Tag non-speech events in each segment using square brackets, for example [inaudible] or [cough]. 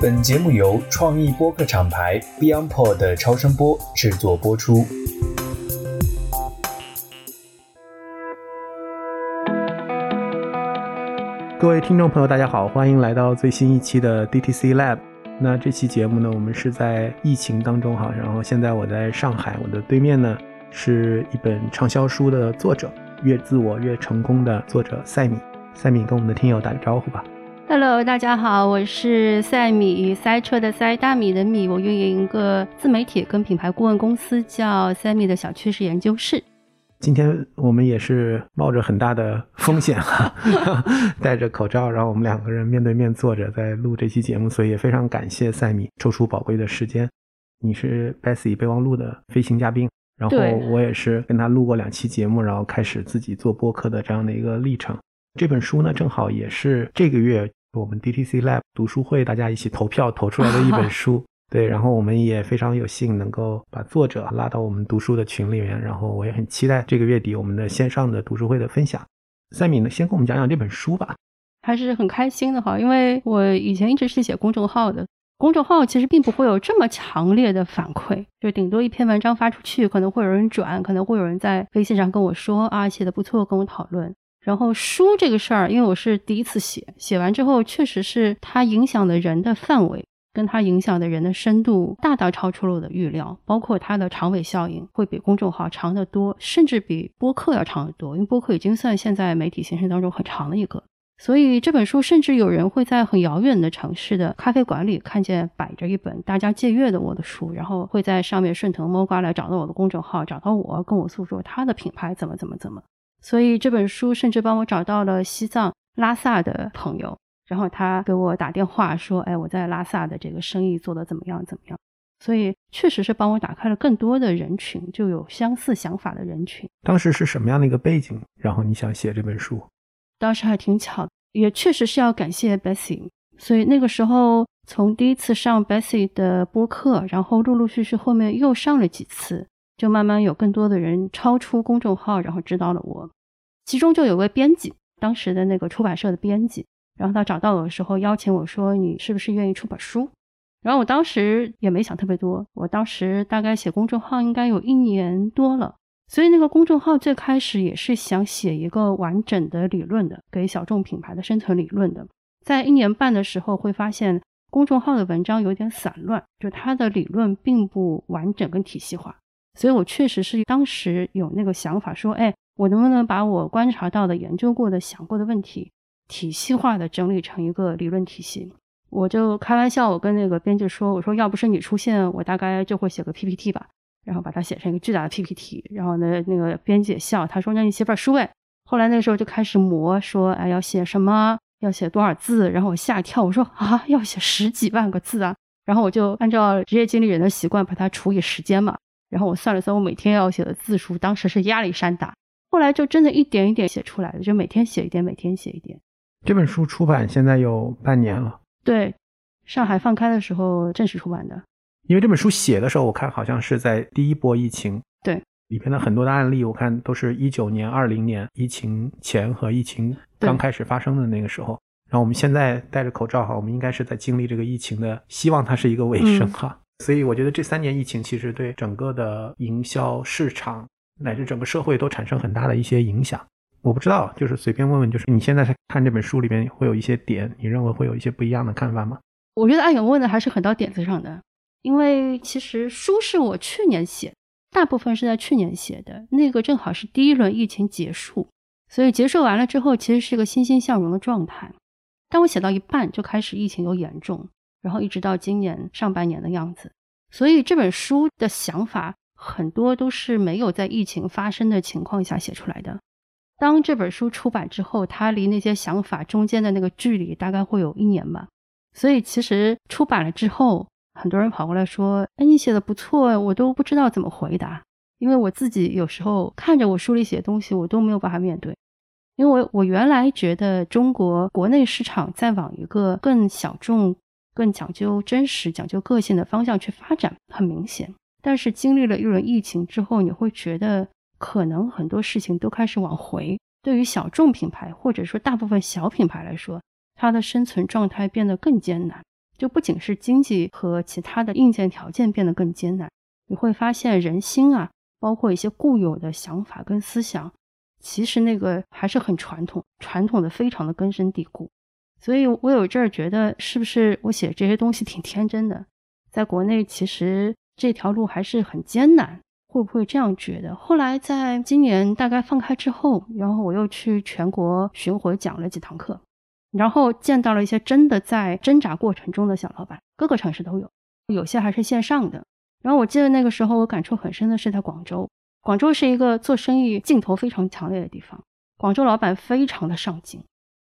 本节目由创意播客厂牌 BeyondPod 的超声波制作播出。各位听众朋友，大家好，欢迎来到最新一期的 DTC Lab。那这期节目呢，我们是在疫情当中哈，然后现在我在上海，我的对面呢是一本畅销书的作者，越自我越成功的作者赛米。赛米跟我们的听友打个招呼吧。Hello，大家好，我是赛米，塞车的塞，大米的米，我运营一个自媒体跟品牌顾问公司，叫赛米的小趋势研究室。今天我们也是冒着很大的风险哈，[laughs] 戴着口罩，然后我们两个人面对面坐着在录这期节目，所以也非常感谢赛米抽出宝贵的时间。你是 Bessy 备忘录的飞行嘉宾，然后我也是跟他录过两期节目，然后开始自己做播客的这样的一个历程。这本书呢，正好也是这个月我们 DTC Lab 读书会大家一起投票投出来的一本 [laughs] 书。对，然后我们也非常有幸能够把作者拉到我们读书的群里面，然后我也很期待这个月底我们的线上的读书会的分享。赛米呢，先跟我们讲讲这本书吧。还是很开心的哈，因为我以前一直是写公众号的，公众号其实并不会有这么强烈的反馈，就顶多一篇文章发出去，可能会有人转，可能会有人在微信上跟我说啊写的不错，跟我讨论。然后书这个事儿，因为我是第一次写，写完之后确实是它影响的人的范围。跟它影响的人的深度大大超出了我的预料，包括它的长尾效应会比公众号长得多，甚至比播客要长得多，因为播客已经算现在媒体形式当中很长的一个。所以这本书甚至有人会在很遥远的城市的咖啡馆里看见摆着一本大家借阅的我的书，然后会在上面顺藤摸瓜来找到我的公众号，找到我，跟我诉说他的品牌怎么怎么怎么。所以这本书甚至帮我找到了西藏拉萨的朋友。然后他给我打电话说：“哎，我在拉萨的这个生意做得怎么样？怎么样？”所以确实是帮我打开了更多的人群，就有相似想法的人群。当时是什么样的一个背景？然后你想写这本书？当时还挺巧的，也确实是要感谢 Bessy。所以那个时候，从第一次上 Bessy 的播客，然后陆陆续续后面又上了几次，就慢慢有更多的人超出公众号，然后知道了我。其中就有位编辑，当时的那个出版社的编辑。然后他找到我的时候，邀请我说：“你是不是愿意出本书？”然后我当时也没想特别多，我当时大概写公众号应该有一年多了，所以那个公众号最开始也是想写一个完整的理论的，给小众品牌的生存理论的。在一年半的时候，会发现公众号的文章有点散乱，就它的理论并不完整跟体系化。所以我确实是当时有那个想法，说：“哎，我能不能把我观察到的、研究过的、想过的问题？”体系化的整理成一个理论体系，我就开玩笑，我跟那个编辑说：“我说要不是你出现，我大概就会写个 PPT 吧，然后把它写成一个巨大的 PPT。”然后呢，那个编辑也笑，他说：“那你写本书呗。”后来那时候就开始磨，说：“哎，要写什么？要写多少字？”然后我吓一跳，我说：“啊，要写十几万个字啊！”然后我就按照职业经理人的习惯，把它除以时间嘛。然后我算了算，我每天要写的字数，当时是压力山大。后来就真的一点一点写出来的，就每天写一点，每天写一点。这本书出版现在有半年了，对，上海放开的时候正式出版的。因为这本书写的时候，我看好像是在第一波疫情，对，里边的很多的案例，我看都是一九年、二零年疫情前和疫情刚开始发生的那个时候。然后我们现在戴着口罩哈，我们应该是在经历这个疫情的，希望它是一个尾声哈。嗯、所以我觉得这三年疫情其实对整个的营销市场乃至整个社会都产生很大的一些影响。我不知道，就是随便问问，就是你现在看这本书里面会有一些点，你认为会有一些不一样的看法吗？我觉得阿勇问的还是很到点子上的，因为其实书是我去年写，大部分是在去年写的，那个正好是第一轮疫情结束，所以结束完了之后，其实是一个欣欣向荣的状态。但我写到一半就开始疫情又严重，然后一直到今年上半年的样子，所以这本书的想法很多都是没有在疫情发生的情况下写出来的。当这本书出版之后，它离那些想法中间的那个距离大概会有一年吧。所以其实出版了之后，很多人跑过来说：“哎，你写的不错。”我都不知道怎么回答，因为我自己有时候看着我书里写的东西，我都没有办法面对。因为我我原来觉得中国国内市场在往一个更小众、更讲究真实、讲究个性的方向去发展，很明显。但是经历了一轮疫情之后，你会觉得可能很多事情都开始往回。对于小众品牌或者说大部分小品牌来说，它的生存状态变得更艰难。就不仅是经济和其他的硬件条件变得更艰难，你会发现人心啊，包括一些固有的想法跟思想，其实那个还是很传统，传统的非常的根深蒂固。所以我有阵儿觉得，是不是我写这些东西挺天真的？在国内其实这条路还是很艰难，会不会这样觉得？后来在今年大概放开之后，然后我又去全国巡回讲了几堂课。然后见到了一些真的在挣扎过程中的小老板，各个城市都有，有些还是线上的。然后我记得那个时候我感触很深的是在广州，广州是一个做生意劲头非常强烈的地方，广州老板非常的上进，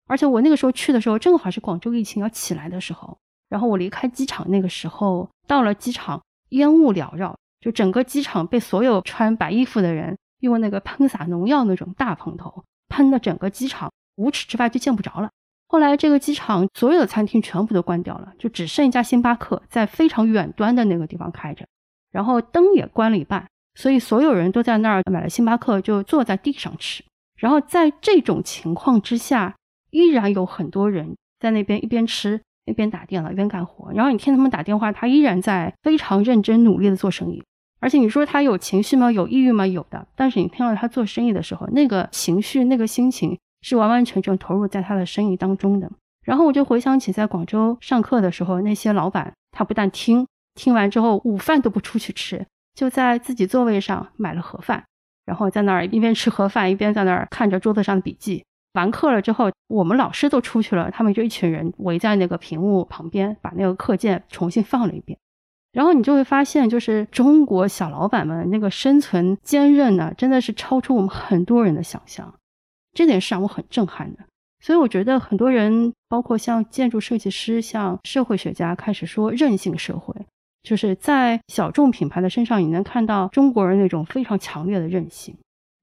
而且我那个时候去的时候正好是广州疫情要起来的时候，然后我离开机场那个时候到了机场，烟雾缭绕，就整个机场被所有穿白衣服的人用那个喷洒农药那种大喷头喷的整个机场五尺之外就见不着了。后来，这个机场所有的餐厅全部都关掉了，就只剩一家星巴克在非常远端的那个地方开着，然后灯也关了一半，所以所有人都在那儿买了星巴克，就坐在地上吃。然后在这种情况之下，依然有很多人在那边一边吃一边打电脑一边干活。然后你听他们打电话，他依然在非常认真努力的做生意。而且你说他有情绪吗？有抑郁吗？有的。但是你听到他做生意的时候，那个情绪、那个心情。是完完全全投入在他的生意当中的。然后我就回想起在广州上课的时候，那些老板他不但听，听完之后午饭都不出去吃，就在自己座位上买了盒饭，然后在那儿一边吃盒饭一边在那儿看着桌子上的笔记。完课了之后，我们老师都出去了，他们就一群人围在那个屏幕旁边，把那个课件重新放了一遍。然后你就会发现，就是中国小老板们那个生存坚韧呢，真的是超出我们很多人的想象。这点是让我很震撼的，所以我觉得很多人，包括像建筑设计师、像社会学家，开始说韧性社会，就是在小众品牌的身上，你能看到中国人那种非常强烈的韧性。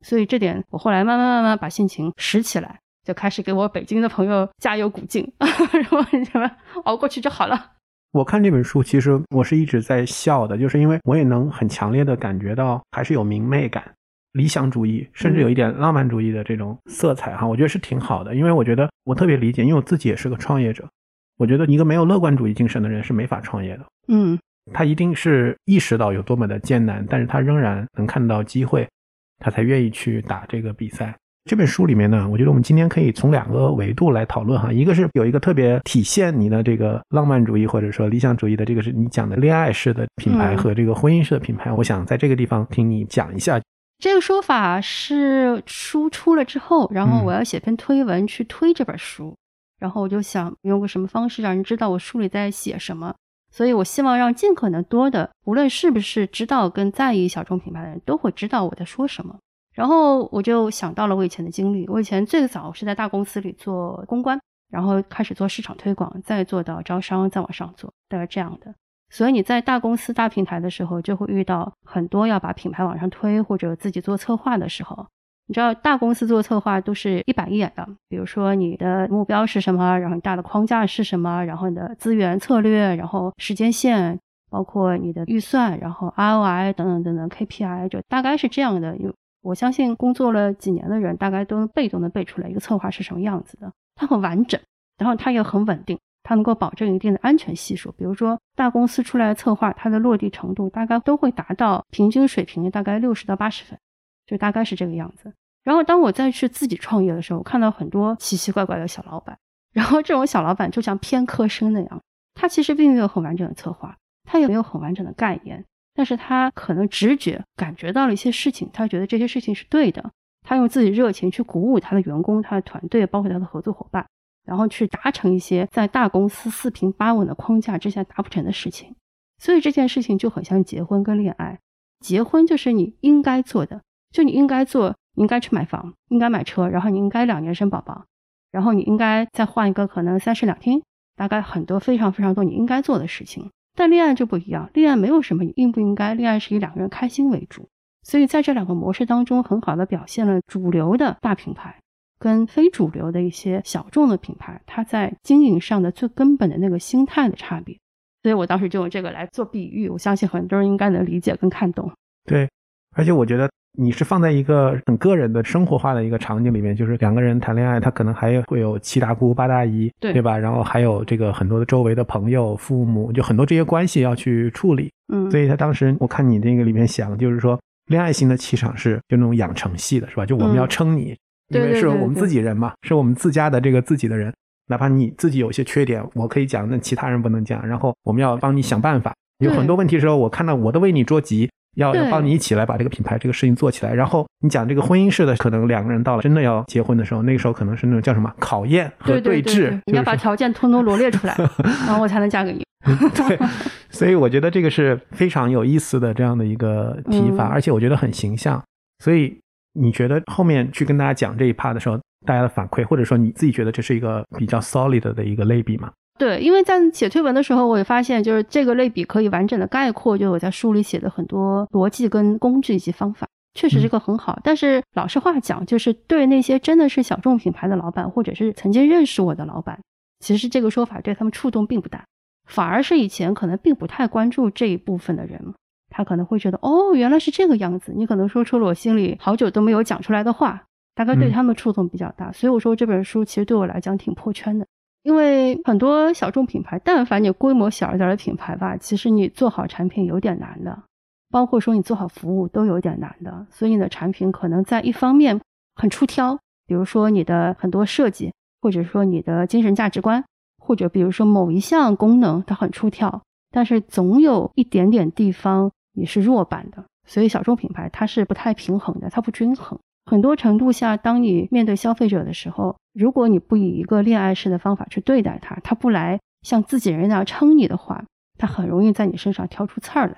所以这点，我后来慢慢慢慢把心情拾起来，就开始给我北京的朋友加油鼓劲，[laughs] 然后你们熬过去就好了。我看这本书，其实我是一直在笑的，就是因为我也能很强烈的感觉到，还是有明媚感。理想主义，甚至有一点浪漫主义的这种色彩哈，我觉得是挺好的。因为我觉得我特别理解，因为我自己也是个创业者。我觉得一个没有乐观主义精神的人是没法创业的。嗯，他一定是意识到有多么的艰难，但是他仍然能看到机会，他才愿意去打这个比赛。这本书里面呢，我觉得我们今天可以从两个维度来讨论哈，一个是有一个特别体现你的这个浪漫主义或者说理想主义的，这个是你讲的恋爱式的品牌和这个婚姻式的品牌。我想在这个地方听你讲一下。这个说法是书出了之后，然后我要写篇推文去推这本书，然后我就想用个什么方式让人知道我书里在写什么，所以我希望让尽可能多的，无论是不是知道跟在意小众品牌的人都会知道我在说什么。然后我就想到了我以前的经历，我以前最早是在大公司里做公关，然后开始做市场推广，再做到招商，再往上做，大概这样的。所以你在大公司、大平台的时候，就会遇到很多要把品牌往上推或者自己做策划的时候。你知道，大公司做策划都是一板一眼的，比如说你的目标是什么，然后你大的框架是什么，然后你的资源策略，然后时间线，包括你的预算，然后 ROI 等等等等 KPI，就大概是这样的。因我相信工作了几年的人，大概都能被动的背出来一个策划是什么样子的。它很完整，然后它也很稳定。它能够保证一定的安全系数，比如说大公司出来的策划，它的落地程度大概都会达到平均水平，大概六十到八十分，就大概是这个样子。然后当我再去自己创业的时候，我看到很多奇奇怪怪的小老板，然后这种小老板就像偏科生那样，他其实并没有很完整的策划，他也没有很完整的概念，但是他可能直觉感觉到了一些事情，他觉得这些事情是对的，他用自己热情去鼓舞他的员工、他的团队，包括他的合作伙伴。然后去达成一些在大公司四平八稳的框架之下达不成的事情，所以这件事情就很像结婚跟恋爱。结婚就是你应该做的，就你应该做，应该去买房，应该买车，然后你应该两年生宝宝，然后你应该再换一个可能三室两厅，大概很多非常非常多你应该做的事情。但恋爱就不一样，恋爱没有什么应不应该，恋爱是以两个人开心为主。所以在这两个模式当中，很好的表现了主流的大品牌。跟非主流的一些小众的品牌，它在经营上的最根本的那个心态的差别，所以我当时就用这个来做比喻，我相信很多人应该能理解跟看懂。对，而且我觉得你是放在一个很个人的生活化的一个场景里面，就是两个人谈恋爱，他可能还会有七大姑八大姨，对对吧？然后还有这个很多的周围的朋友、父母，就很多这些关系要去处理。嗯，所以他当时我看你那个里面想，就是说恋爱型的气场是就那种养成系的，是吧？就我们嗯要撑你，因为是我们自己人嘛，是我们自家的这个自己的人，哪怕你自己有些缺点，我可以讲，那其他人不能讲。然后我们要帮你想办法，有很多问题的时候，我看到我都为你着急。要要帮你一起来把这个品牌这个事情做起来，然后你讲这个婚姻式的，可能两个人到了真的要结婚的时候，那个时候可能是那种叫什么考验和对对峙，对你要把条件通通罗列出来，[laughs] 然后我才能嫁给你。[laughs] 对，所以我觉得这个是非常有意思的这样的一个提法，嗯而且我觉得很形象。所以你觉得后面去跟大家讲这一 part 的时候，大家的反馈，或者说你自己觉得这是一个比较 solid 的一个类比吗？对，因为在写推文的时候，我也发现，就是这个类比可以完整的概括，就我在书里写的很多逻辑跟工具以及方法，确实这个很好。但是老实话讲，就是对那些真的是小众品牌的老板，或者是曾经认识我的老板，其实这个说法对他们触动并不大，反而是以前可能并不太关注这一部分的人，他可能会觉得，哦，原来是这个样子。你可能说出了我心里好久都没有讲出来的话，大概对嗯他们触动比较大。所以我说这本书其实对我来讲挺破圈的。因为很多小众品牌，但凡你规模小一点的品牌吧，其实你做好产品有点难的，包括说你做好服务都有点难的。所以你的产品可能在一方面很出挑，比如说你的很多设计，或者说你的精神价值观，或者比如说某一项功能它很出挑，但是总有一点点地方你是弱版的。所以小众品牌它是不太平衡的，它不均衡。很多程度下，当你面对消费者的时候，如果你不以一个恋爱式的方法去对待他，他不来像自己人那样撑你的话，他很容易在你身上挑出刺儿来。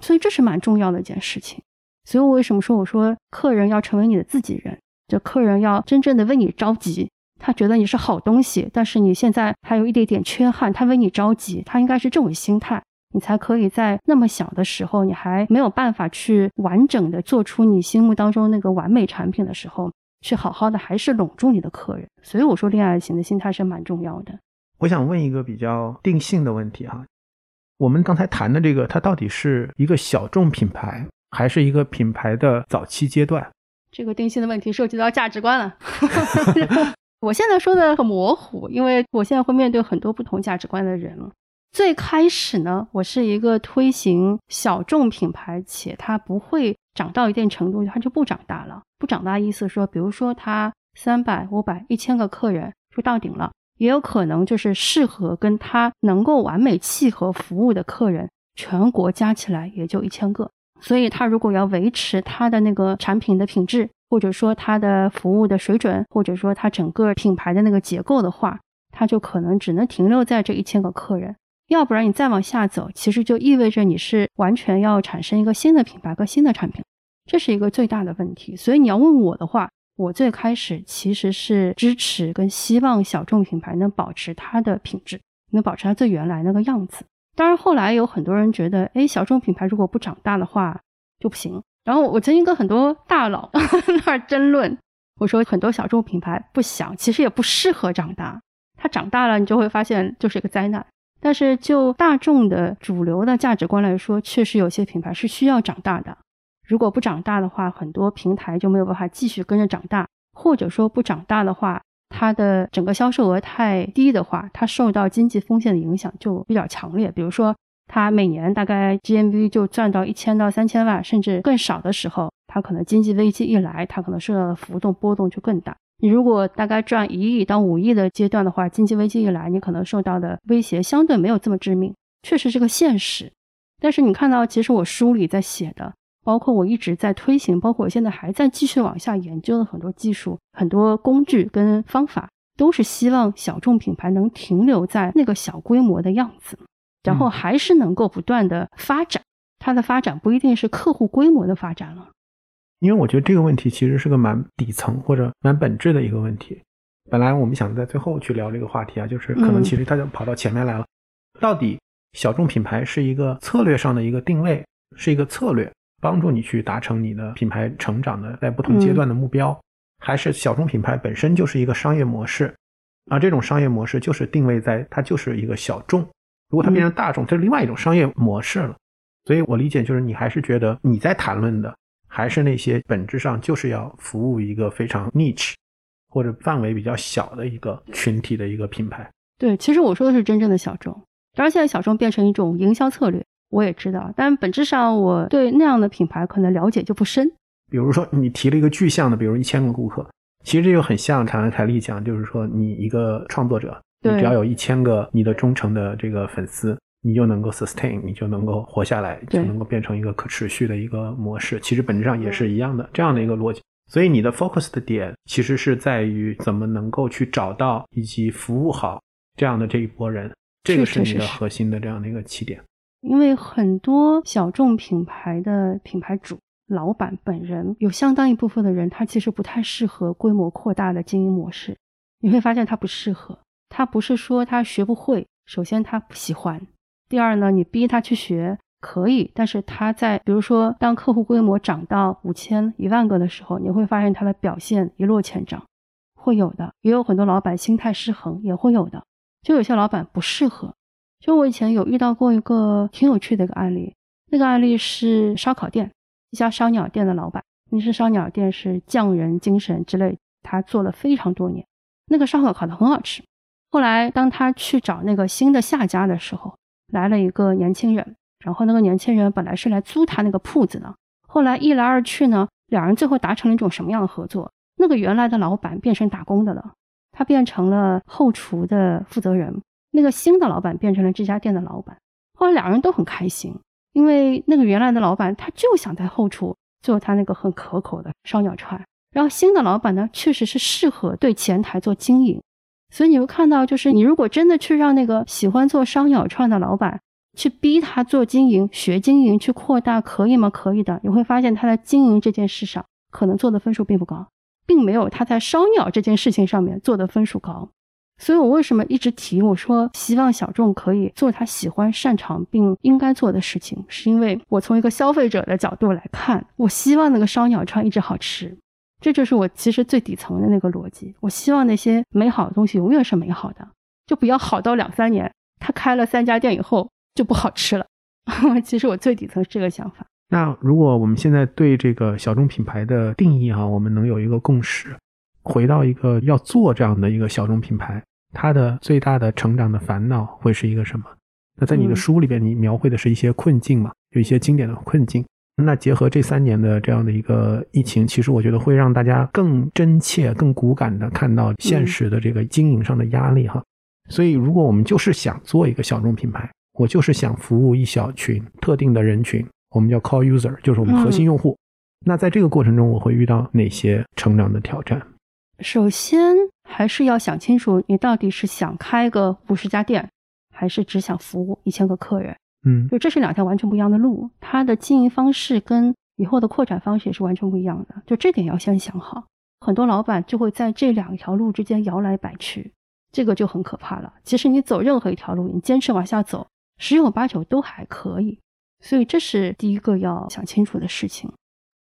所以这是蛮重要的一件事情。所以我为什么说我说客人要成为你的自己人，就客人要真正的为你着急，他觉得你是好东西，但是你现在还有一点点缺憾，他为你着急，他应该是这种心态。你才可以在那么小的时候，你还没有办法去完整的做出你心目当中那个完美产品的时候，去好好的还是笼住你的客人。所以我说，恋爱型的心态是蛮重要的。我想问一个比较定性的问题哈，我们刚才谈的这个，它到底是一个小众品牌，还是一个品牌的早期阶段？这个定性的问题涉及到价值观了。[laughs] 我现在说的很模糊，因为我现在会面对很多不同价值观的人。最开始呢，我是一个推行小众品牌，且它不会长到一定程度，它就不长大了。不长大意思说，比如说它三百、五百、一千个客人就到顶了，也有可能就是适合跟它能够完美契合服务的客人，全国加起来也就一千个。所以，它如果要维持它的那个产品的品质，或者说它的服务的水准，或者说它整个品牌的那个结构的话，它就可能只能停留在这一千个客人。要不然你再往下走，其实就意味着你是完全要产生一个新的品牌和新的产品，这是一个最大的问题。所以你要问我的话，我最开始其实是支持跟希望小众品牌能保持它的品质，能保持它最原来那个样子。当然后来有很多人觉得，哎，小众品牌如果不长大的话就不行。然后我曾经跟很多大佬 [laughs] 那儿争论，我说很多小众品牌不想，其实也不适合长大，它长大了你就会发现就是一个灾难。但是就大众的主流的价值观来说，确实有些品牌是需要长大的。如果不长大的话，很多平台就没有办法继续跟着长大，或者说不长大的话，它的整个销售额太低的话，它受到经济风险的影响就比较强烈。比如说，它每年大概 GMV 就赚到一千到三千万，甚至更少的时候，它可能经济危机一来，它可能受到的浮动波动就更大。你如果大概赚一亿到五亿的阶段的话，经济危机一来，你可能受到的威胁相对没有这么致命，确实是个现实。但是你看到，其实我书里在写的，包括我一直在推行，包括我现在还在继续往下研究的很多技术、很多工具跟方法，都是希望小众品牌能停留在那个小规模的样子，然后还是能够不断的发展。它的发展不一定是客户规模的发展了。因为我觉得这个问题其实是个蛮底层或者蛮本质的一个问题。本来我们想在最后去聊这个话题啊，就是可能嗯其实它就跑到前面来了。到底小众品牌是一个策略上的一个定位，是一个策略，帮助你去达成你的品牌成长的在不同阶段的目标，还是小众品牌本身就是一个商业模式，而这种商业模式就是定位在它就是一个小众，如果它变成大众，这是另外一种商业模式了。所以我理解就是你还是觉得你在谈论的。还是那些本质上就是要服务一个非常 niche 或者范围比较小的一个群体的一个品牌？对，其实我说的是真正的小众。当然，现在小众变成一种营销策略，我也知道。但本质上，我对那样的品牌可能了解就不深。比如说，你提了一个具象的，比如一千个顾客，其实这就很像凯文·凯利讲，就是说，你一个创作者，你只要有一千个你的忠诚的这个粉丝，你就能够 sustain，你就能够活下来，就能够变成一个可持续的一个模式。其实本质上也是一样的这样的一个逻辑。所以你的 focus 的点其实是在于怎么能够去找到以及服务好这样的这一波人。这个是你的核心的这样的一个起点，因为很多小众品牌的品牌主、老板本人有相当一部分的人，他其实不太适合规模扩大的经营模式。你会发现他不适合，他不是说他学不会，首先他不喜欢，第二呢，你逼他去学可以，但是他在比如说当客户规模涨到五千、一万个的时候，你会发现他的表现一落千丈，会有的，也有很多老板心态失衡，也会有的。就有些老板不适合，就我以前有遇到过一个挺有趣的一个案例，那个案例是烧烤店，一家烧鸟店的老板，那是烧鸟店是匠人精神之类，他做了非常多年，那个烧烤烤的很好吃。后来当他去找那个新的下家的时候，来了一个年轻人，然后那个年轻人本来是来租他那个铺子的，后来一来二去呢，两人最后达成了一种什么样的合作？那个原来的老板变成打工的了。他变成了后厨的负责人，那个新的老板变成了这家店的老板。后来两人都很开心，因为那个原来的老板他就想在后厨做他那个很可口的烧鸟串，然后新的老板呢确实是适合对前台做经营。所以你会看到，就是你如果真的去让那个喜欢做烧鸟串的老板去逼他做经营、学经营、去扩大，可以吗？可以的。你会发现他在经营这件事上可能做的分数并不高。并没有他在烧鸟这件事情上面做的分数高，所以我为什么一直提我说希望小众可以做他喜欢、擅长并应该做的事情，是因为我从一个消费者的角度来看，我希望那个烧鸟串一直好吃，这就是我其实最底层的那个逻辑。我希望那些美好的东西永远是美好的，就不要好到两三年，他开了三家店以后就不好吃了。[laughs] 其实我最底层是这个想法。那如果我们现在对这个小众品牌的定义哈，我们能有一个共识，回到一个要做这样的一个小众品牌，它的最大的成长的烦恼会是一个什么？那在你的书里边，你描绘的是一些困境嘛，有一些经典的困境。那结合这三年的这样的一个疫情，其实我觉得会让大家更真切、更骨感的看到现实的这个经营上的压力哈。所以，如果我们就是想做一个小众品牌，我就是想服务一小群特定的人群。我们叫 core user，就是我们核心用户。那在这个过程中，我会遇到哪些成长的挑战？首先，还是要想清楚，你到底是想开个五十家店，还是只想服务一千个客人？嗯，就这是两条完全不一样的路，它的经营方式跟以后的扩展方式也是完全不一样的。就这点要先想好。很多老板就会在这两条路之间摇来摆去，这个就很可怕了。其实你走任何一条路，你坚持往下走，十有八九都还可以。所以这是第一个要想清楚的事情。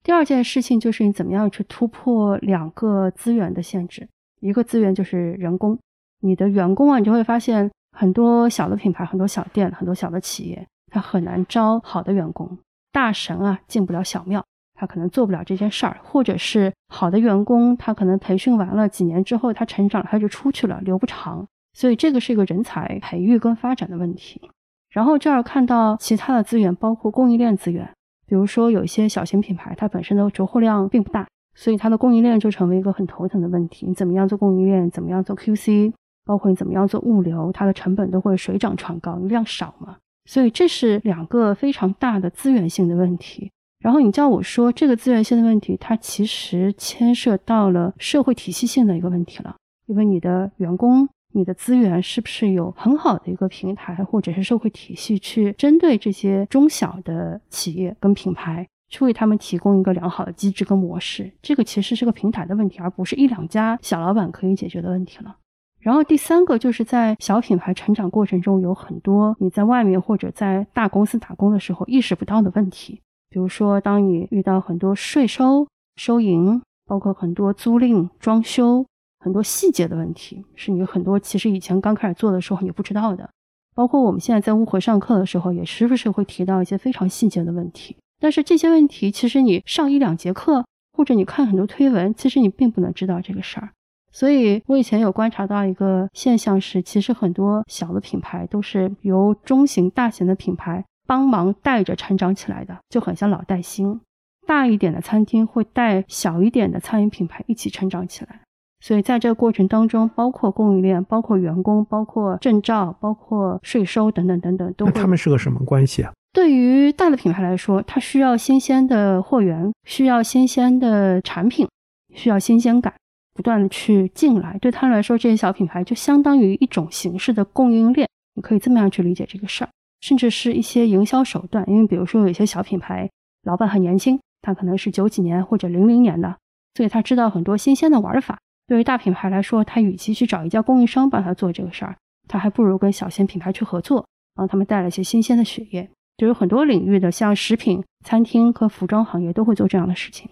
第二件事情就是你怎么样去突破两个资源的限制。一个资源就是人工，你的员工啊，你就会发现很多小的品牌、很多小店、很多小的企业，他很难招好的员工。大神啊，进不了小庙，他可能做不了这件事儿。或者是好的员工，他可能培训完了几年之后，他成长了，他就出去了，留不长。所以这个是一个人才培育跟发展的问题。然后这儿看到其他的资源，包括供应链资源，比如说有一些小型品牌，它本身的着货量并不大，所以它的供应链就成为一个很头疼的问题。你怎么样做供应链？怎么样做 QC？包括你怎么样做物流？它的成本都会水涨船高，量少嘛。所以这是两个非常大的资源性的问题。然后你叫我说这个资源性的问题，它其实牵涉到了社会体系性的一个问题了，因为你的员工。你的资源是不是有很好的一个平台，或者是社会体系，去针对这些中小的企业跟品牌，去为他们提供一个良好的机制跟模式？这个其实是个平台的问题，而不是一两家小老板可以解决的问题了。然后第三个就是在小品牌成长过程中，有很多你在外面或者在大公司打工的时候意识不到的问题，比如说当你遇到很多税收、收银，包括很多租赁、装修。很多细节的问题是你很多其实以前刚开始做的时候你不知道的，包括我们现在在乌合上课的时候，也时不时会提到一些非常细节的问题。但是这些问题，其实你上一两节课，或者你看很多推文，其实你并不能知道这个事儿。所以我以前有观察到一个现象是，其实很多小的品牌都是由中型、大型的品牌帮忙带着成长起来的，就很像老带新。大一点的餐厅会带小一点的餐饮品牌一起成长起来。所以在这个过程当中，包括供应链、包括员工、包括证照、包括税收等等等等，都会。他们是个什么关系啊？对于大的品牌来说，它需要新鲜的货源，需要新鲜的产品，需要新鲜感，不断的去进来。对他们来说，这些小品牌就相当于一种形式的供应链，你可以这么样去理解这个事儿，甚至是一些营销手段。因为比如说有一些小品牌，老板很年轻，他可能是九几年或者零零年的，所以他知道很多新鲜的玩法。对于大品牌来说，他与其去找一家供应商帮他做这个事儿，他还不如跟小型品牌去合作，帮他们带来一些新鲜的血液。就有很多领域的，像食品、餐厅和服装行业都会做这样的事情。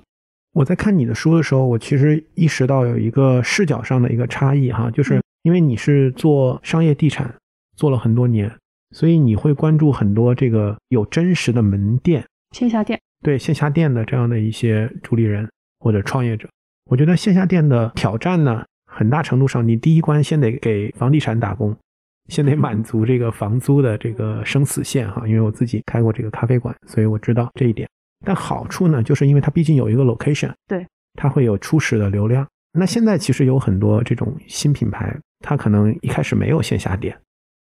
我在看你的书的时候，我其实意识到有一个视角上的一个差异哈，就是因为你是做商业地产做了很多年，所以你会关注很多这个有真实的门店、线下店，对线下店的这样的一些主理人或者创业者。我觉得线下店的挑战呢，很大程度上，你第一关先得给房地产打工，先得满足这个房租的这个生死线哈。因为我自己开过这个咖啡馆，所以我知道这一点。但好处呢，就是因为它毕竟有一个 location，对，它会有初始的流量。那现在其实有很多这种新品牌，它可能一开始没有线下店，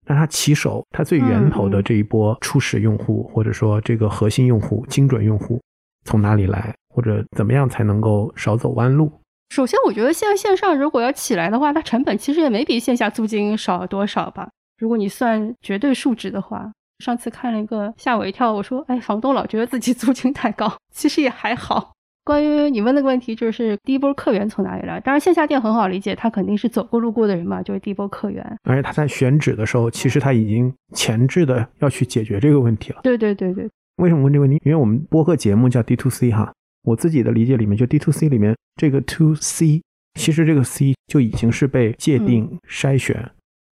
那它起手，它最源头的这一波初始用户，或者说这个核心用户、精准用户从哪里来？或者怎么样才能够少走弯路？首先，我觉得现在线上如果要起来的话，它成本其实也没比线下租金少多少吧。如果你算绝对数值的话，上次看了一个吓我一跳，我说：“哎，房东老觉得自己租金太高，其实也还好。”关于你问那个问题，就是第一波客源从哪里来？当然，线下店很好理解，他肯定是走过路过的人嘛，就是第一波客源。而且他在选址的时候，其实他已经前置的要去解决这个问题了。对对对对。为什么问这个问题？因为我们播客节目叫 D to C 哈。我自己的理解里面，就 D to C 里面这个 To C，其实这个 C 就已经是被界定、筛选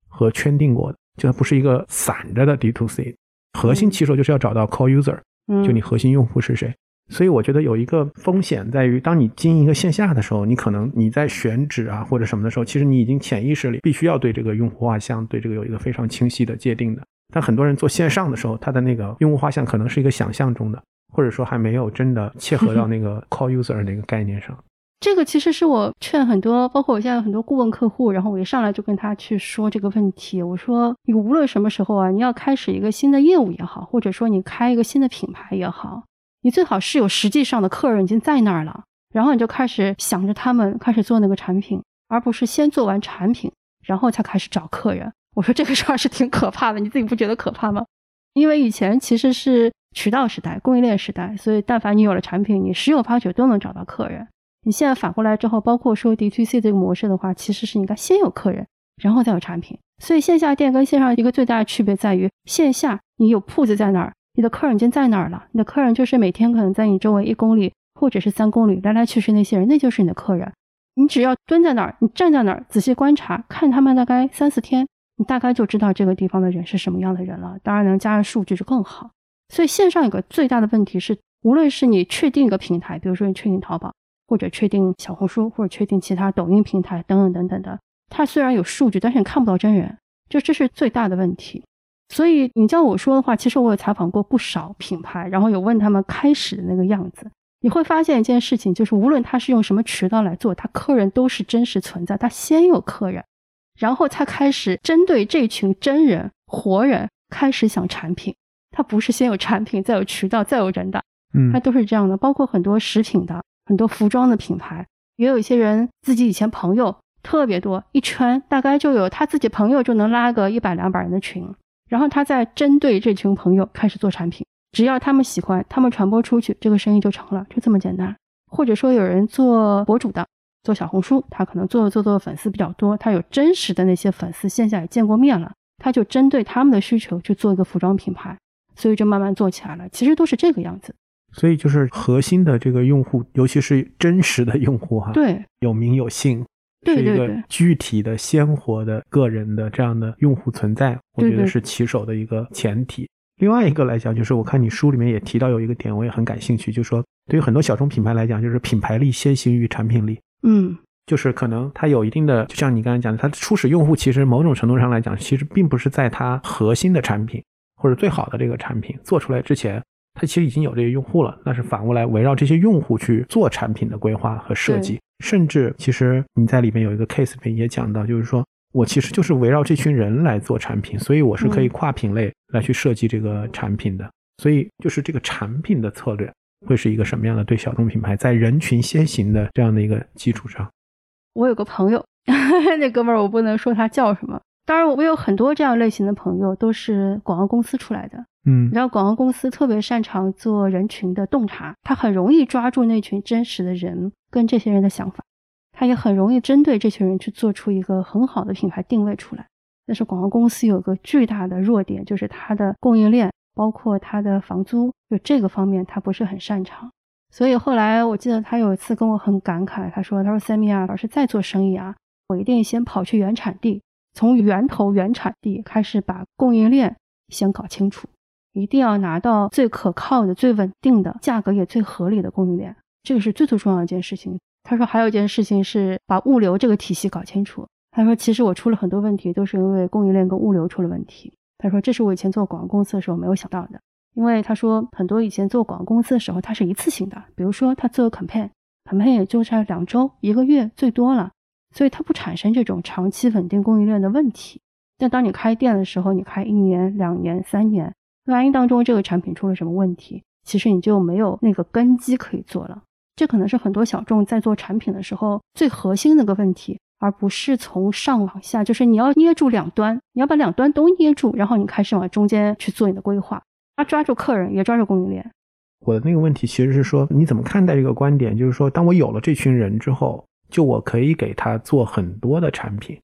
和圈定过的，就它不是一个散着的 D to C。核心骑手就是要找到 Core User，就你核心用户是谁。所以我觉得有一个风险在于，当你经营一个线下的时候，你可能你在选址啊或者什么的时候，其实你已经潜意识里必须要对这个用户画像对这个有一个非常清晰的界定的。但很多人做线上的时候，他的那个用户画像可能是一个想象中的。或者说还没有真的切合到那个 [laughs] core user 那个概念上。这个其实是我劝很多，包括我现在很多顾问客户，然后我一上来就跟他去说这个问题。我说，你无论什么时候啊，你要开始一个新的业务也好，或者说你开一个新的品牌也好，你最好是有实际上的客人已经在那儿了，然后你就开始想着他们开始做那个产品，而不是先做完产品，然后才开始找客人。我说这个事儿是挺可怕的，你自己不觉得可怕吗？因为以前其实是。渠道时代、供应链时代，所以但凡你有了产品，你十有八九都能找到客人。你现在反过来之后，包括说 D T C 这个模式的话，其实是应该先有客人，然后再有产品。所以线下店跟线上一个最大的区别在于，线下你有铺子在哪儿，你的客人已经在哪儿了，你的客人就是每天可能在你周围一公里或者是三公里来来去去那些人，那就是你的客人。你只要蹲在那儿，你站在那儿仔细观察，看他们大概三四天，你大概就知道这个地方的人是什么样的人了。当然能加上数据就更好。所以线上有个最大的问题是，无论是你确定一个平台，比如说你确定淘宝，或者确定小红书，或者确定其他抖音平台等等等等的，它虽然有数据，但是你看不到真人，就这是最大的问题。所以你叫我说的话，其实我有采访过不少品牌，然后有问他们开始的那个样子，你会发现一件事情，就是无论他是用什么渠道来做，他客人都是真实存在，他先有客人，然后才开始针对这群真人活人开始想产品。他不是先有产品，再有渠道，再有人的，嗯，他都是这样的。包括很多食品的、很多服装的品牌，也有一些人自己以前朋友特别多，一圈大概就有他自己朋友就能拉个一百两百人的群，然后他再针对这群朋友开始做产品，只要他们喜欢，他们传播出去，这个生意就成了，就这么简单。或者说有人做博主的，做小红书，他可能做做做粉丝比较多，他有真实的那些粉丝，线下也见过面了，他就针对他们的需求去做一个服装品牌。所以就慢慢做起来了，其实都是这个样子。所以就是核心的这个用户，尤其是真实的用户哈，对，有名有姓，是一个具体的鲜活的个人的这样的用户存在，我觉得是骑手的一个前提。另外一个来讲，就是我看你书里面也提到有一个点，我也很感兴趣，就是说对于很多小众品牌来讲，就是品牌力先行于产品力。嗯，就是可能它有一定的，就像你刚才讲的，它初始用户其实某种程度上来讲，其实并不是在它核心的产品或者最好的这个产品做出来之前，它其实已经有这些用户了。那是反过来围绕这些用户去做产品的规划和设计，甚至其实你在里面有一个 case 里面也讲到，就是说。我其实就是围绕这群人来做产品，所以我是可以跨品类来去设计这个产品的。所以就是这个产品的策略会是一个什么样的？对小众品牌在人群先行的这样的一个基础上，我有个朋友，[laughs] 那哥们儿我不能说他叫什么。当然，我有很多这样类型的朋友，都是广告公司出来的。嗯，然后广告公司特别擅长做人群的洞察，他很容易抓住那群真实的人跟这些人的想法。他也很容易针对这群人去做出一个很好的品牌定位出来。但是广告公司有个巨大的弱点，就是它的供应链，包括它的房租，就这个方面他不是很擅长。所以后来我记得他有一次跟我很感慨，他说：“他说 Sammy 啊，老师再做生意啊，我一定先跑去原产地，从源头原产地开始把供应链先搞清楚，一定要拿到最可靠的、最稳定的、价格也最合理的供应链，这个是最最重要的一件事情。”他说还有一件事情是把物流这个体系搞清楚。他说其实我出了很多问题，都是因为供应链跟物流出了问题。他说这是我以前做广告公司的时候没有想到的，因为他说很多以前做广告公司的时候，它是一次性的，比如说他做 campaign，campaign 也就是两周、一个月最多了，所以它不产生这种长期稳定供应链的问题。但当你开店的时候，你开一年、两年、三年，万一当中这个产品出了什么问题，其实你就没有那个根基可以做了。这可能是很多小众在做产品的时候最核心的一个问题，而不是从上往下，就是你要捏住两端，你要把两端都捏住，然后你开始往中间去做你的规划，要，抓住客人，也抓住供应链。我的那个问题其实是说，你怎么看待这个观点？就是说，当我有了这群人之后，就我可以给他做很多的产品，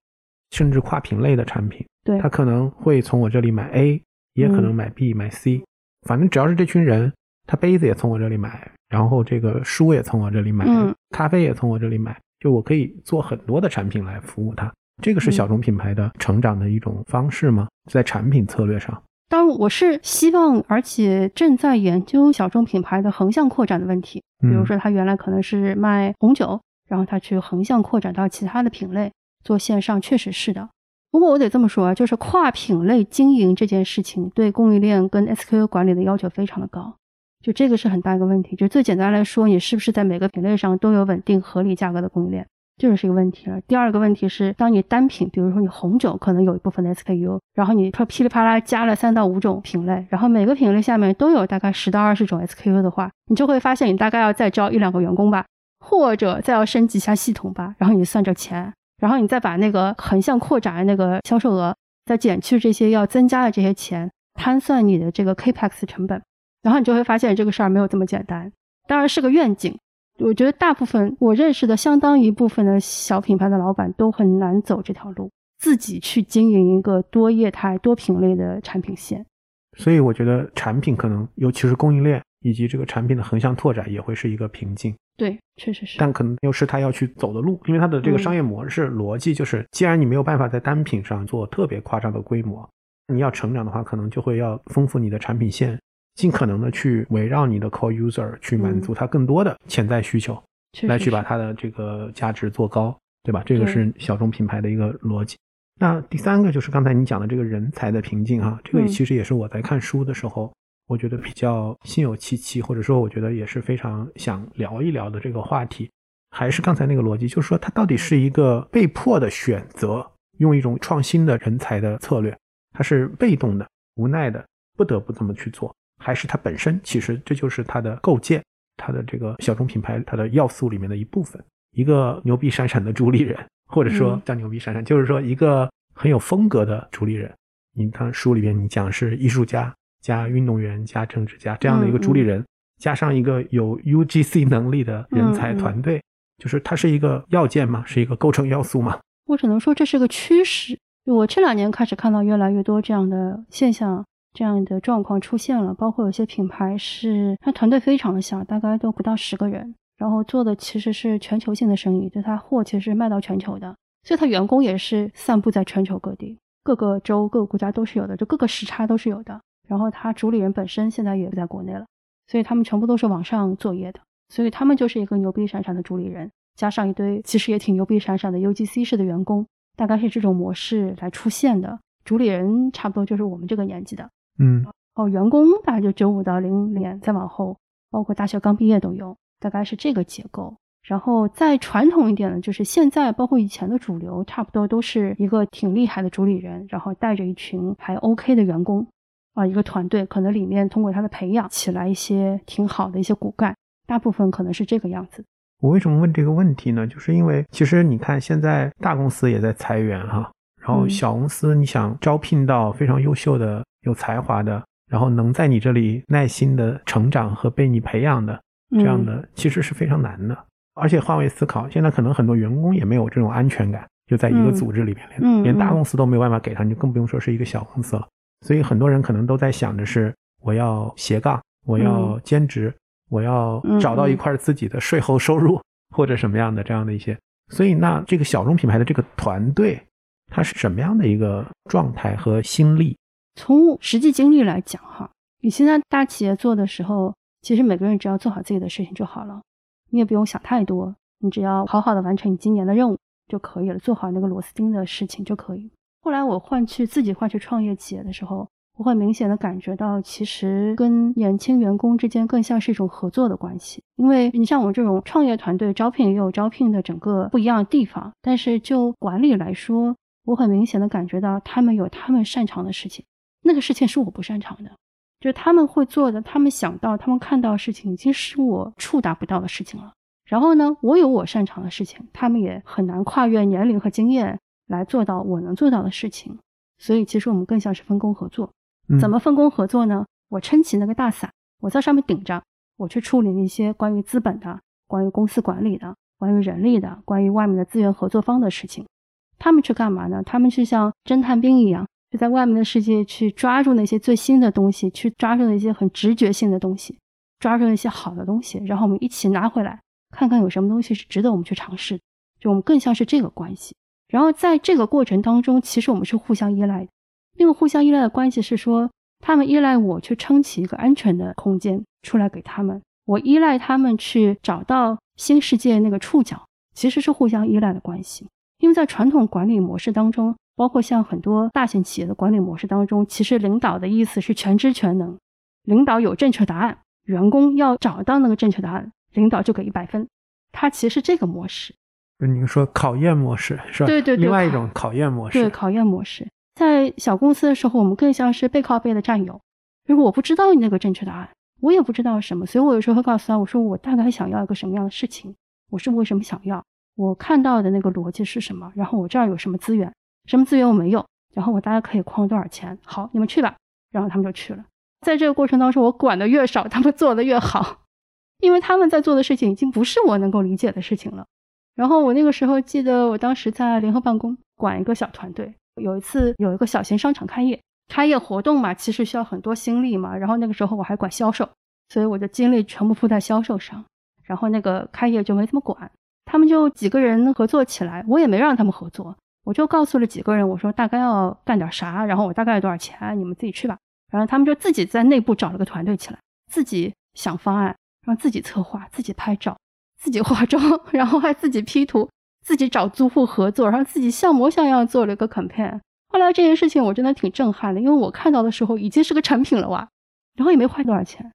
甚至跨品类的产品。对，他可能会从我这里买 A，也可能买 B、买 C，反正只要是这群人，他杯子也从我这里买。然后这个书也从我这里买，咖啡也从我这里买，就我可以做很多的产品来服务他。这个是小众品牌的成长的一种方式吗？在产品策略上，当然我是希望，而且正在研究小众品牌的横向扩展的问题。比如说，他原来可能是卖红酒，然后他去横向扩展到其他的品类做线上，确实是的。不过我得这么说啊，就是跨品类经营这件事情，对供应链跟 SKU 管理的要求非常的高。就这个是很大一个问题，就最简单来说，你是不是在每个品类上都有稳定合理价格的供应链，这就是一个问题了。第二个问题是，当你单品，比如说你红酒可能有一部分的 SKU，然后你说噼里啪啦加了三到五种品类，然后每个品类下面都有大概十到二十种 SKU 的话，你就会发现你大概要再招一两个员工吧，或者再要升级一下系统吧，然后你算着钱，然后你再把那个横向扩展的那个销售额再减去这些要增加的这些钱，摊算你的这个 Capex 成本。然后你就会发现这个事儿没有这么简单，当然是个愿景。我觉得大部分我认识的相当一部分的小品牌的老板都很难走这条路，自己去经营一个多业态、多品类的产品线。所以我觉得产品可能，尤其是供应链以及这个产品的横向拓展，也会是一个瓶颈。对，确实是。但可能又是他要去走的路，因为他的这个商业模式逻辑就是，既然你没有办法在单品上做特别夸张的规模，你要成长的话，可能就会要丰富你的产品线。尽可能的去围绕你的 core user 去满足他更多的潜在需求，来去把它的这个价值做高，对吧？这个是小众品牌的一个逻辑。那第三个就是刚才你讲的这个人才的瓶颈哈，这个其实也是我在看书的时候，我觉得比较心有戚戚，或者说我觉得也是非常想聊一聊的这个话题。还是刚才那个逻辑，就是说它到底是一个被迫的选择，用一种创新的人才的策略，它是被动的、无奈的，不得不这么去做。还是它本身，其实这就是它的构建，它的这个小众品牌它的要素里面的一部分。一个牛逼闪闪的主理人，或者说叫牛逼闪闪，就是说一个很有风格的主理人。你看书里边你讲是艺术家加运动员加政治家这样的一个主理人，加上一个有 UGC [laughs] 能力的人才团队，就是它是一个要件嘛，是一个构成要素嘛。我只能说这是个趋势。我这两年开始看到越来越多这样的现象。这样的状况出现了，包括有些品牌是它团队非常的小，大概都不到十个人，然后做的其实是全球性的生意，就它货其实是卖到全球的，所以它员工也是散布在全球各地，各个州、各个国家都是有的，就各个时差都是有的。然然后他主理人本身现在也不在国内了，所以他们全部都是网上作业的，所以他们就是一个牛逼闪闪的主理人，加上一堆其实也挺牛逼闪闪的 UGC 式的员工，大概是这种模式来出现的。主理人差不多就是我们这个年纪的，嗯哦，员工大概就九五到零年再往后，包括大学刚毕业都有，大概是这个结构。然后再传统一点的，就是现在包括以前的主流，差不多都是一个挺厉害的主理人，然后带着一群还 OK 的员工，啊，一个团队，可能里面通过他的培养起来一些挺好的一些骨干，大部分可能是这个样子。我为什么问这个问题呢？就是因为其实你看现在大公司也在裁员哈，然后嗯小公司你想招聘到非常优秀的、有才华的，然后能在你这里耐心的成长和被你培养的这样嗯的，其实是非常难的。而且换位思考，现在可能很多员工也没有这种安全感，就在一个嗯组织里面，嗯连大嗯公司都没有办法给他，你就更不用说是一个小公司了。所以很多人可能都在想着是，我要斜杠，我要兼职，我要嗯找到一嗯块自己的税后收入或者什么样的这样的一些。所以那这个小众品牌的这个团队，它是什么样的一个状态和心力？从实际经历来讲，哈，你现在大企业做的时候，其实每个人只要做好自己的事情就好了，你也不用想太多，你只要好好的完成你今年的任务就可以了，做好那个螺丝钉的事情就可以。后来我换去自己换去创业企业的时候，我会明显的感觉到，其实跟年轻员工之间更像是一种合作的关系。因为你像我这种创业团队，招聘也有招聘的整个不一样的地方，但是就管理来说，我很明显的感觉到他们有他们擅长的事情，那个事情是我不擅长的，就是他们会做的，他们想到、他们看到的事情，已经是我触达不到的事情了。然后呢，我有我擅长的事情，他们也很难跨越年龄和经验来做到我能做到的事情。所以其实我们更像是分工合作。嗯怎么分工合作呢？我撑起那个大伞，我在上面顶着，我去处理那些关于资本的、关于公司管理的、关于人力的、关于外面的资源合作方的事情。他们去干嘛呢？他们是像侦探兵一样，就在外面的世界去抓住那些最新的东西，去抓住那些很直觉性的东西，抓住那些好的东西，然后我们一起拿回来，看看有什么东西是值得我们去尝试的。就我们更像是这个关系。然后在这个过程当中，其实我们是互相依赖的。那个互相依赖的关系是说，他们依赖我去撑起一个安全的空间出来给他们，我依赖他们去找到新世界那个触角，其实是互相依赖的关系。因为在传统管理模式当中，包括像很多大型企业的管理模式当中，其实领导的意思是全知全能，领导有正确答案，员工要找到那个正确答案，领导就给一百分。它其实这个模式，你说考验模式是吧？对对对另外一种考验模式。对考验模式。在小公司的时候，我们更像是背靠背的战友。如果我不知道你那个正确答案，我也不知道什么，所以我有时候会告诉他，我说我大概想要一个什么样的事情，我是为什么想要，我看到的那个逻辑是什么，然后我这儿有什么资源，什么资源我没有，然后我大概可以框多少钱，好，你们去吧，然后他们就去了。在这个过程当中，我管的越少，他们做的越好，因为他们在做的事情已经不是我能够理解的事情了。然后我那个时候记得，我当时在联合办公管一个小团队，有一次有一个小型商场开业，开业活动嘛，其实需要很多心力嘛。然后那个时候我还管销售，所以我的精力全部扑在销售上。然后那个开业就没怎么管，他们就几个人合作起来，我也没让他们合作，我就告诉了几个人，我说大概要干点啥，然后我大概多少钱，你们自己去吧。然后他们就自己在内部找了个团队起来，自己想方案，然后自己策划，自己拍照，自己化妆，[laughs] 然后还自己 P 图，自己找租户合作，然后自己像模像样做了一个 campaign。后来这件事情我真的挺震撼的，因为我看到的时候已经是个成品了哇，然后也没花多少钱。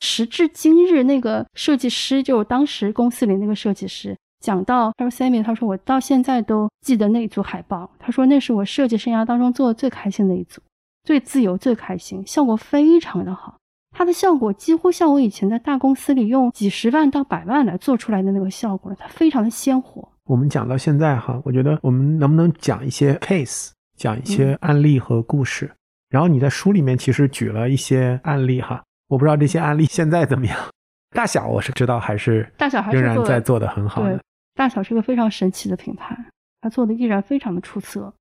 时至今日，那个设计师就当时公司里那个设计师讲到，他说 Sammy，他说我到现在都记得那一组海报，他说那是我设计生涯当中做的最开心的一组，最自由、最开心，效果非常的好。它的效果几乎像我以前在大公司里用几十万到百万来做出来的那个效果了，它非常的鲜活。我们讲到现在哈，我觉得我们能不能讲一些 case，讲一些案例和故事？然后你在书里面其实举了一些案例哈，我不知道这些案例现在怎么样。大小我是知道还是大小还是仍然在做的很好对的。，大小是个非常神奇的品牌，它做的依然非常的出色。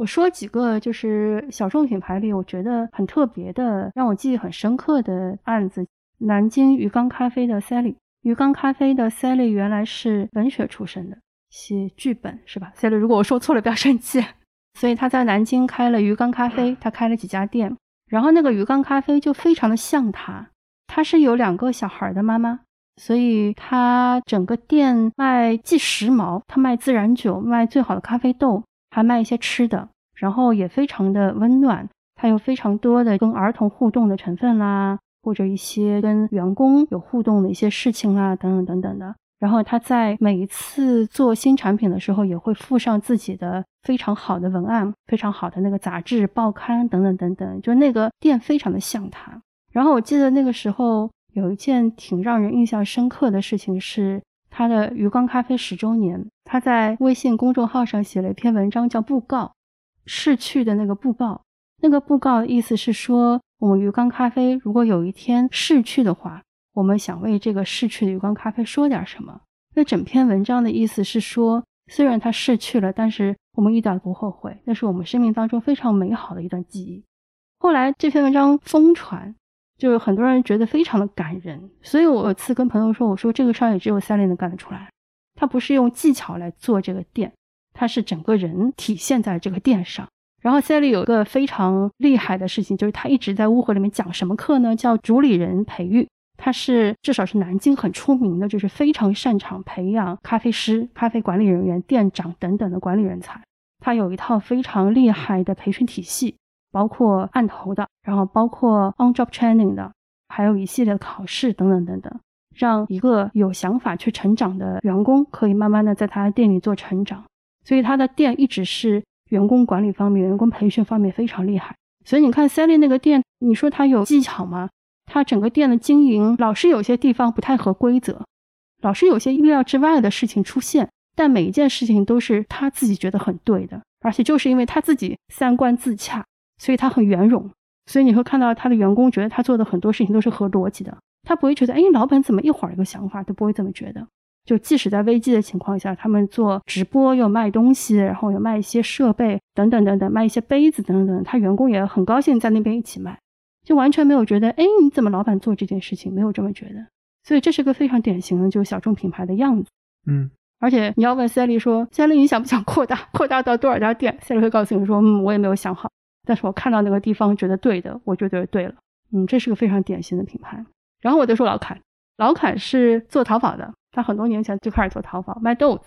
我说几个就是小众品牌里，我觉得很特别的，让我记忆很深刻的案子。南京鱼缸咖啡的 Sally，鱼缸咖啡的 Sally 原来是文学出身的，写剧本是吧？Sally，如果我说错了，不要生气。所以他在南京开了鱼缸咖啡，他开了几家店，然后那个鱼缸咖啡就非常的像他，他是有两个小孩的妈妈，所以他整个店卖既时髦，他卖自然酒，卖最好的咖啡豆，还卖一些吃的，然后也非常的温暖，它有非常多的跟儿童互动的成分啦，或者一些跟员工有互动的一些事情啦，等等等等的。然后他在每一次做新产品的时候，也会附上自己的非常好的文案，非常好的那个杂志、报刊等等等等，就那个店非常的像他。然后我记得那个时候有一件挺让人印象深刻的事情是他的鱼缸咖啡十周年，他在微信公众号上写了一篇文章，叫布告，逝去的那个布告。那个布告的意思是说，我们鱼缸咖啡如果有一天逝去的话。我们想为这个逝去的鱼缸咖啡说点什么？那整篇文章的意思是说，虽然它逝去了，但是我们一点不后悔，那是我们生命当中非常美好的一段记忆。后来这篇文章疯传，就是很多人觉得非常的感人。所以我有次跟朋友说，我说这个事儿也只有赛琳能干得出来。他不是用技巧来做这个店，他是整个人体现在这个店上。然后赛琳有一个非常厉害的事情，就是他一直在误会里面讲什么课呢？叫主理人培育。他是至少是南京很出名的，就是非常擅长培养咖啡师、咖啡管理人员、店长等等的管理人才。他有一套非常厉害的培训体系，包括案头的，然后包括 on job training 的，还有一系列的考试等等等等，让一个有想法去成长的员工可以慢慢的在他店里做成长。所以他的店一直是员工管理方面、员工培训方面非常厉害。所以你看 Sally 那个店，你说他有技巧吗？他整个店的经营老是有些地方不太合规则，老是有些意料之外的事情出现，但每一件事情都是他自己觉得很对的，而且就是因为他自己三观自洽，所以他很圆融，所以你会看到他的员工觉得他做的很多事情都是合逻辑的，他不会觉得哎，老板怎么一会儿一个想法都不会这么觉得。就即使在危机的情况下，他们做直播又卖东西，然后又卖一些设备等等等等，卖一些杯子等等等，他员工也很高兴在那边一起卖。就完全没有觉得，哎，你怎么老板做这件事情没有这么觉得？所以这是个非常典型的，就是小众品牌的样子。嗯，而且你要问赛丽说，赛丽你想不想扩大，扩大到多少家店？赛丽会告诉你说，嗯，我也没有想好，但是我看到那个地方觉得对的，我就觉得对了。嗯，这是个非常典型的品牌。然后我就说老坎，老坎是做淘宝的，他很多年前就开始做淘宝卖豆子。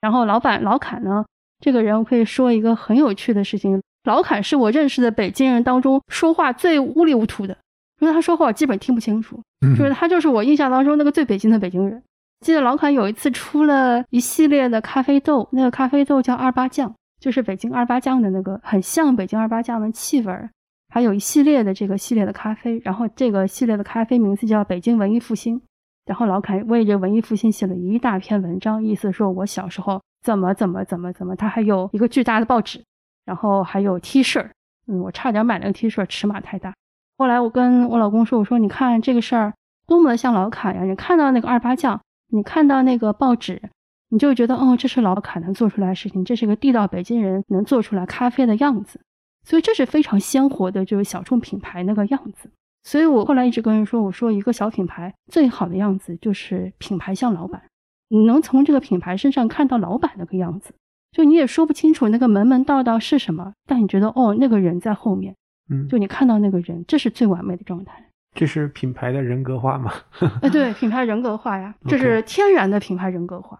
然后老板老坎呢，这个人我可以说一个很有趣的事情。老坎是我认识的北京人当中说话最乌里乌涂的，因为他说话我基本听不清楚，就是他就是我印象当中那个最北京的北京人。记得老坎有一次出了一系列的咖啡豆，那个咖啡豆叫二八酱，就是北京二八酱的那个，很像北京二八酱的气味儿。还有一系列的这个系列的咖啡，然后这个系列的咖啡名字叫北京文艺复兴。然后老坎为这文艺复兴写了一大篇文章，意思说我小时候怎么怎么怎么怎么，他还有一个巨大的报纸。然后还有 T 恤，嗯，我差点买那个 T 恤，尺码太大。后来我跟我老公说，我说你看这个事儿多么的像老凯呀！你看到那个二八酱，你看到那个报纸，你就觉得哦，这是老凯能做出来的事情，这是个地道北京人能做出来咖啡的样子。所以这是非常鲜活的，就是小众品牌那个样子。所以我后来一直跟人说，我说一个小品牌最好的样子就是品牌像老板，你能从这个品牌身上看到老板那个样子。就你也说不清楚那个门门道道是什么，但你觉得哦，那个人在后面，嗯，就你看到那个人，这是最完美的状态。这是品牌的人格化吗？哎，[laughs] 对，品牌人格化呀，这是天然的品牌人格化。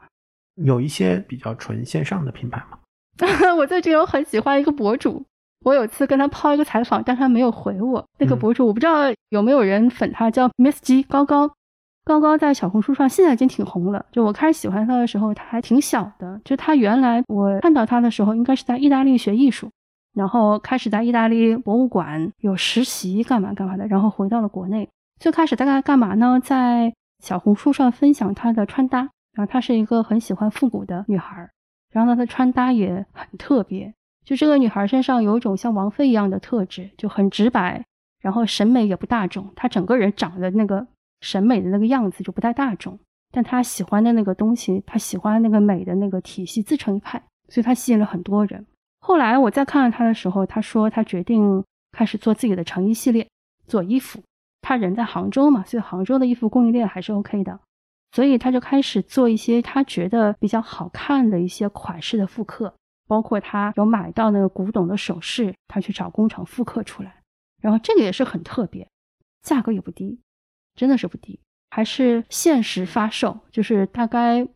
有一些比较纯线上的品牌吗？[laughs] 我最近有很喜欢一个博主，我有次跟他抛一个采访，但他没有回我。那个博主我不知道有没有人粉他，叫 Miss G 高高。高高在小红书上现在已经挺红了。就我开始喜欢他的时候，他还挺小的。就他原来我看到他的时候，应该是在意大利学艺术，然后开始在意大利博物馆有实习，干嘛干嘛的，然后回到了国内。最开始大概干嘛呢？在小红书上分享他的穿搭。然后她是一个很喜欢复古的女孩，然后她的穿搭也很特别。就这个女孩身上有一种像王菲一样的特质，就很直白，然后审美也不大众。她整个人长得那个。审美的那个样子就不太大众，但她喜欢的那个东西，她喜欢那个美的那个体系自成一派，所以他吸引了很多人。后来我再看到他的时候，他说他决定开始做自己的成衣系列，做衣服。他人在杭州嘛，所以杭州的衣服供应链还是 OK 的，所以他就开始做一些他觉得比较好看的一些款式的复刻，包括他有买到那个古董的首饰，他去找工厂复刻出来。然后这个也是很特别，价格也不低，真的是不低，还是限时发售，就是大概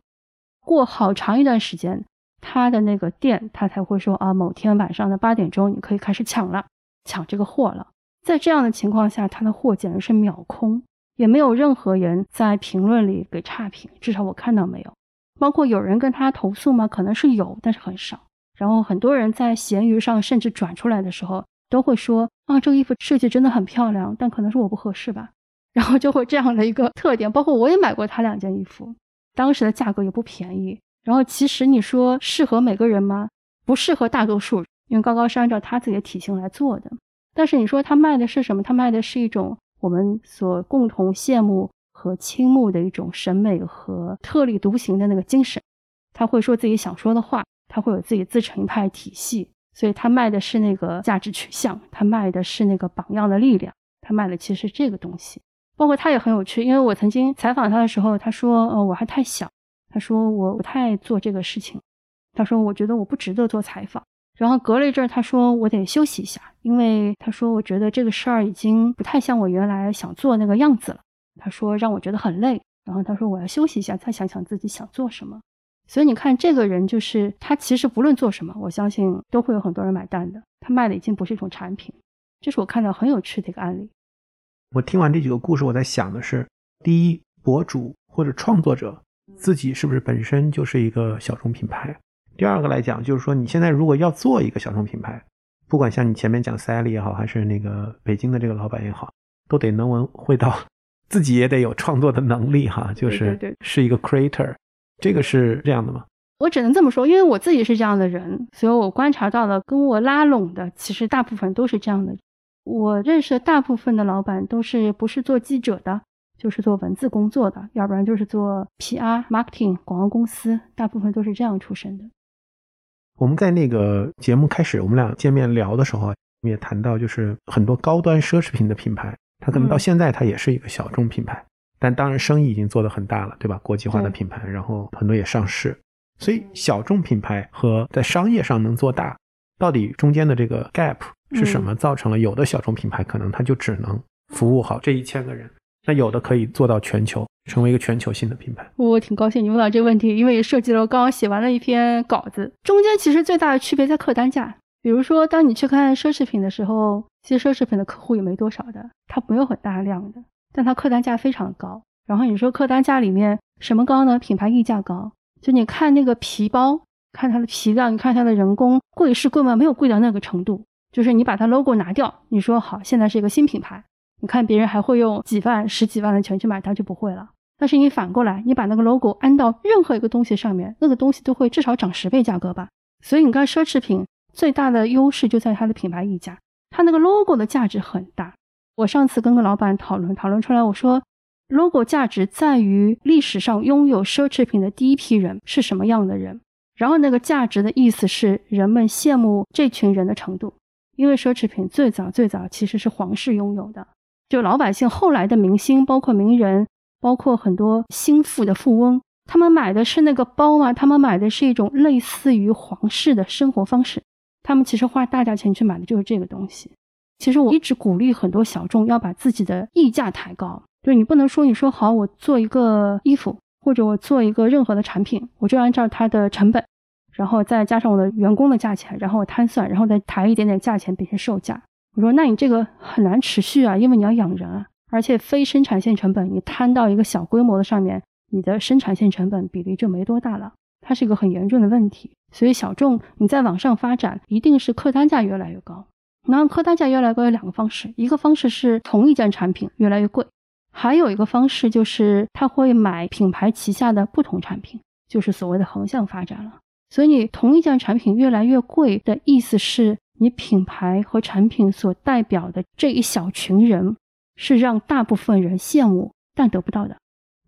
过好长一段时间，他的那个店他才会说啊，某天晚上的八点钟你可以开始抢了，抢这个货了。在这样的情况下，他的货简直是秒空，也没有任何人在评论里给差评，至少我看到没有。包括有人跟他投诉吗？可能是有，但是很少。然后很多人在闲鱼上甚至转出来的时候，都会说啊，这个衣服设计真的很漂亮，但可能是我不合适吧。然后就会这样的一个特点。包括我也买过他两件衣服，当时的价格也不便宜。然后其实你说适合每个人吗？不适合大多数，因为高高是按照他自己的体型来做的。但是你说他卖的是什么？他卖的是一种我们所共同羡慕和倾慕的一种审美和特立独行的那个精神。他会说自己想说的话，他会有自己自成一派体系，所以他卖的是那个价值取向，他卖的是那个榜样的力量，他卖的其实是这个东西。包括他也很有趣，因为我曾经采访他的时候，他说：“呃，我还太小。”他说：“我不太做这个事情。”他说：“我觉得我不值得做采访。”然后隔了一阵儿，他说我得休息一下，因为他说我觉得这个事儿已经不太像我原来想做那个样子了。他说让我觉得很累，然后他说我要休息一下，再想想自己想做什么。所以你看，这个人就是他，其实不论做什么，我相信都会有很多人买单的。他卖的已经不是一种产品，这是我看到很有趣的一个案例。我听完这几个故事，我在想的是：第一，博主或者创作者自己是不是本身就是一个小众品牌？第二个来讲，就是说你现在如果要做一个小众品牌，不管像你前面讲 Sally 也好，还是那个北京的这个老板也好，都得能文会道，自己也得有创作的能力哈，就是是一个 creator，这个是这样的吗？我只能这么说，因为我自己是这样的人，所以我观察到了跟我拉拢的，其实大部分都是这样的。我认识的大部分的老板都是不是做记者的，就是做文字工作的，要不然就是做 PR、marketing、广告公司，大部分都是这样出身的。我们在那个节目开始，我们俩见面聊的时候，我们也谈到，就是很多高端奢侈品的品牌，它可能到现在它也是一个小众品牌，但当然生意已经做得很大了，对吧？国际化的品牌，然后很多也上市，所以小众品牌和在商业上能做大，到底中间的这个 gap 是什么？造成了有的小众品牌可能它就只能服务好这一千个人，那有的可以做到全球。成为一个全球性的品牌，我挺高兴你问到这个问题，因为也涉及了我刚刚写完了一篇稿子。中间其实最大的区别在客单价。比如说，当你去看奢侈品的时候，其实奢侈品的客户也没多少的，它没有很大量的，但它客单价非常高。然后你说客单价里面什么高呢？品牌溢价高。就你看那个皮包，看它的皮料，你看它的人工，贵是贵吗？没有贵到那个程度。就是你把它 logo 拿掉，你说好，现在是一个新品牌，你看别人还会用几万、十几万的钱去买，它就不会了。但是你反过来，你把那个 logo 安到任何一个东西上面，那个东西都会至少涨十倍价格吧。所以你看，奢侈品最大的优势就在它的品牌溢价，它那个 logo 的价值很大。我上次跟个老板讨论，讨论出来，我说 logo 价值在于历史上拥有奢侈品的第一批人是什么样的人，然后那个价值的意思是人们羡慕这群人的程度。因为奢侈品最早最早其实是皇室拥有的，就老百姓后来的明星，包括名人。包括很多心腹的富翁，他们买的是那个包吗？他们买的是一种类似于皇室的生活方式。他们其实花大价钱去买的就是这个东西。其实我一直鼓励很多小众要把自己的溢价抬高，就是你不能说你说好我做一个衣服，或者我做一个任何的产品，我就按照它的成本，然后再加上我的员工的价钱，然后我摊算，然后再抬一点点价钱变成售价。我说那你这个很难持续啊，因为你要养人啊。而且非生产线成本，你摊到一个小规模的上面，你的生产线成本比例就没多大了，它是一个很严重的问题。所以小众你在往上发展，一定是客单价越来越高。然后客单价越来越高有两个方式，一个方式是同一件产品越来越贵，还有一个方式就是他会买品牌旗下的不同产品，就是所谓的横向发展了。所以你同一件产品越来越贵的意思是你品牌和产品所代表的这一小群人。是让大部分人羡慕但得不到的，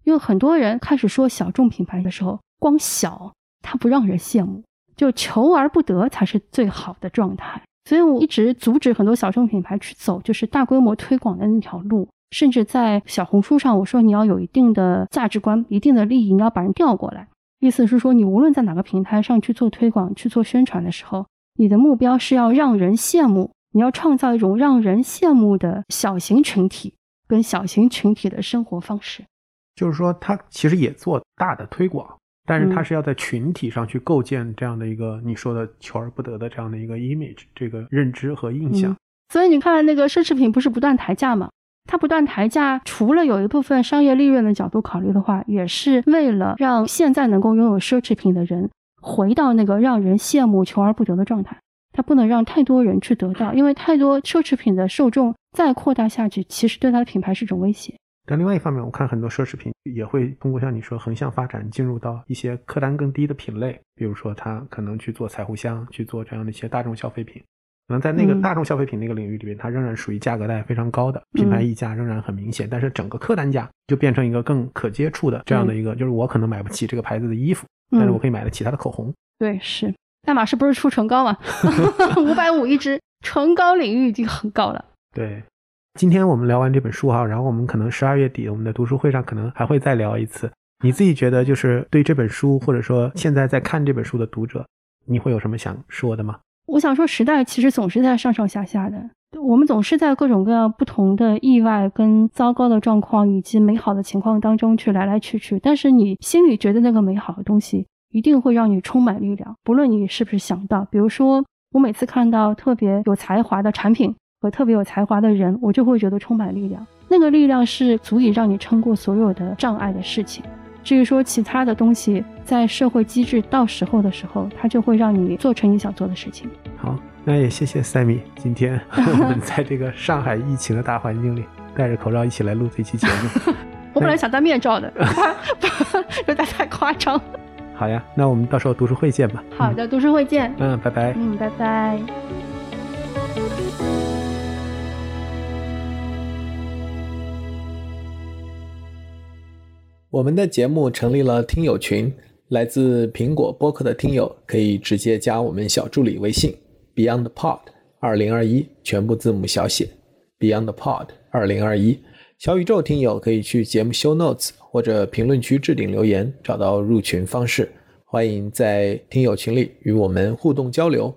因为很多人开始说小众品牌的时候，光小它不让人羡慕，就求而不得才是最好的状态。所以我一直阻止很多小众品牌去走，就是大规模推广的那条路。甚至在小红书上，我说你要有一定的价值观、一定的利益，你要把人调过来。意思是说，你无论在哪个平台上去做推广、去做宣传的时候，你的目标是要让人羡慕。你要创造一种让人羡慕的小型群体跟小型群体的生活方式。就是说，他其实也做大的推广，但是它是要在群体上去构建这样的一个你说的求而不得的这样的一个 image，这个认知和印象。所以你看，那个奢侈品不是不断抬价吗？它不断抬价，除了有一部分商业利润的角度考虑的话，也是为了让现在能够拥有奢侈品的人回到那个让人羡慕、求而不得的状态。它不能让太多人去得到，因为太多奢侈品的受众再扩大下去，其实对它的品牌是一种威胁。但另外一方面，我看很多奢侈品也会通过像你说横向发展，进入到一些客单更低的品类，比如说它可能去做彩虹箱，去做这样的一些大众消费品。可能在那个大众消费品那个领域里边，它仍然属于价格带非常高的，品牌溢价仍然很明显。但是整个客单价就变成一个更可接触的这样的一个，就是我可能买不起这个牌子的衣服，但是我可以买得起它的口红。对，是爱马仕不是出唇膏吗？[laughs] 五百五一支，唇膏领域已经很高了。[laughs] 对，今天我们聊完这本书哈，然后我们可能十二月底我们的读书会上可能还会再聊一次。你自己觉得就是对这本书，或者说现在在看这本书的读者，你会有什么想说的吗？我想说，时代其实总是在上上下下的，我们总是在各种各样不同的意外、跟糟糕的状况以及美好的情况当中去来来去去。但是你心里觉得那个美好的东西，一定会让你充满力量，不论你是不是想到。比如说，我每次看到特别有才华的产品和特别有才华的人，我就会觉得充满力量。那个力量是足以让你撑过所有的障碍的事情。至于说其他的东西，在社会机制到时候的时候，它就会让你做成你想做的事情。好，那也谢谢赛米，今天 [laughs] 我们在这个上海疫情的大环境里，戴着口罩一起来录这期节目。[laughs] 我本来想戴面罩的，[laughs] 有点太夸张。好呀，那我们到时候读书会见吧。好的，读书会见。嗯，拜拜。嗯，拜拜。我们的节目成立了听友群，来自苹果播客的听友可以直接加我们小助理微信 BeyondPod 二零二一，全部字母小写 BeyondPod 二零二一。小宇宙听友可以去节目 Show Notes 或者评论区置顶留言，找到入群方式。欢迎在听友群里与我们互动交流。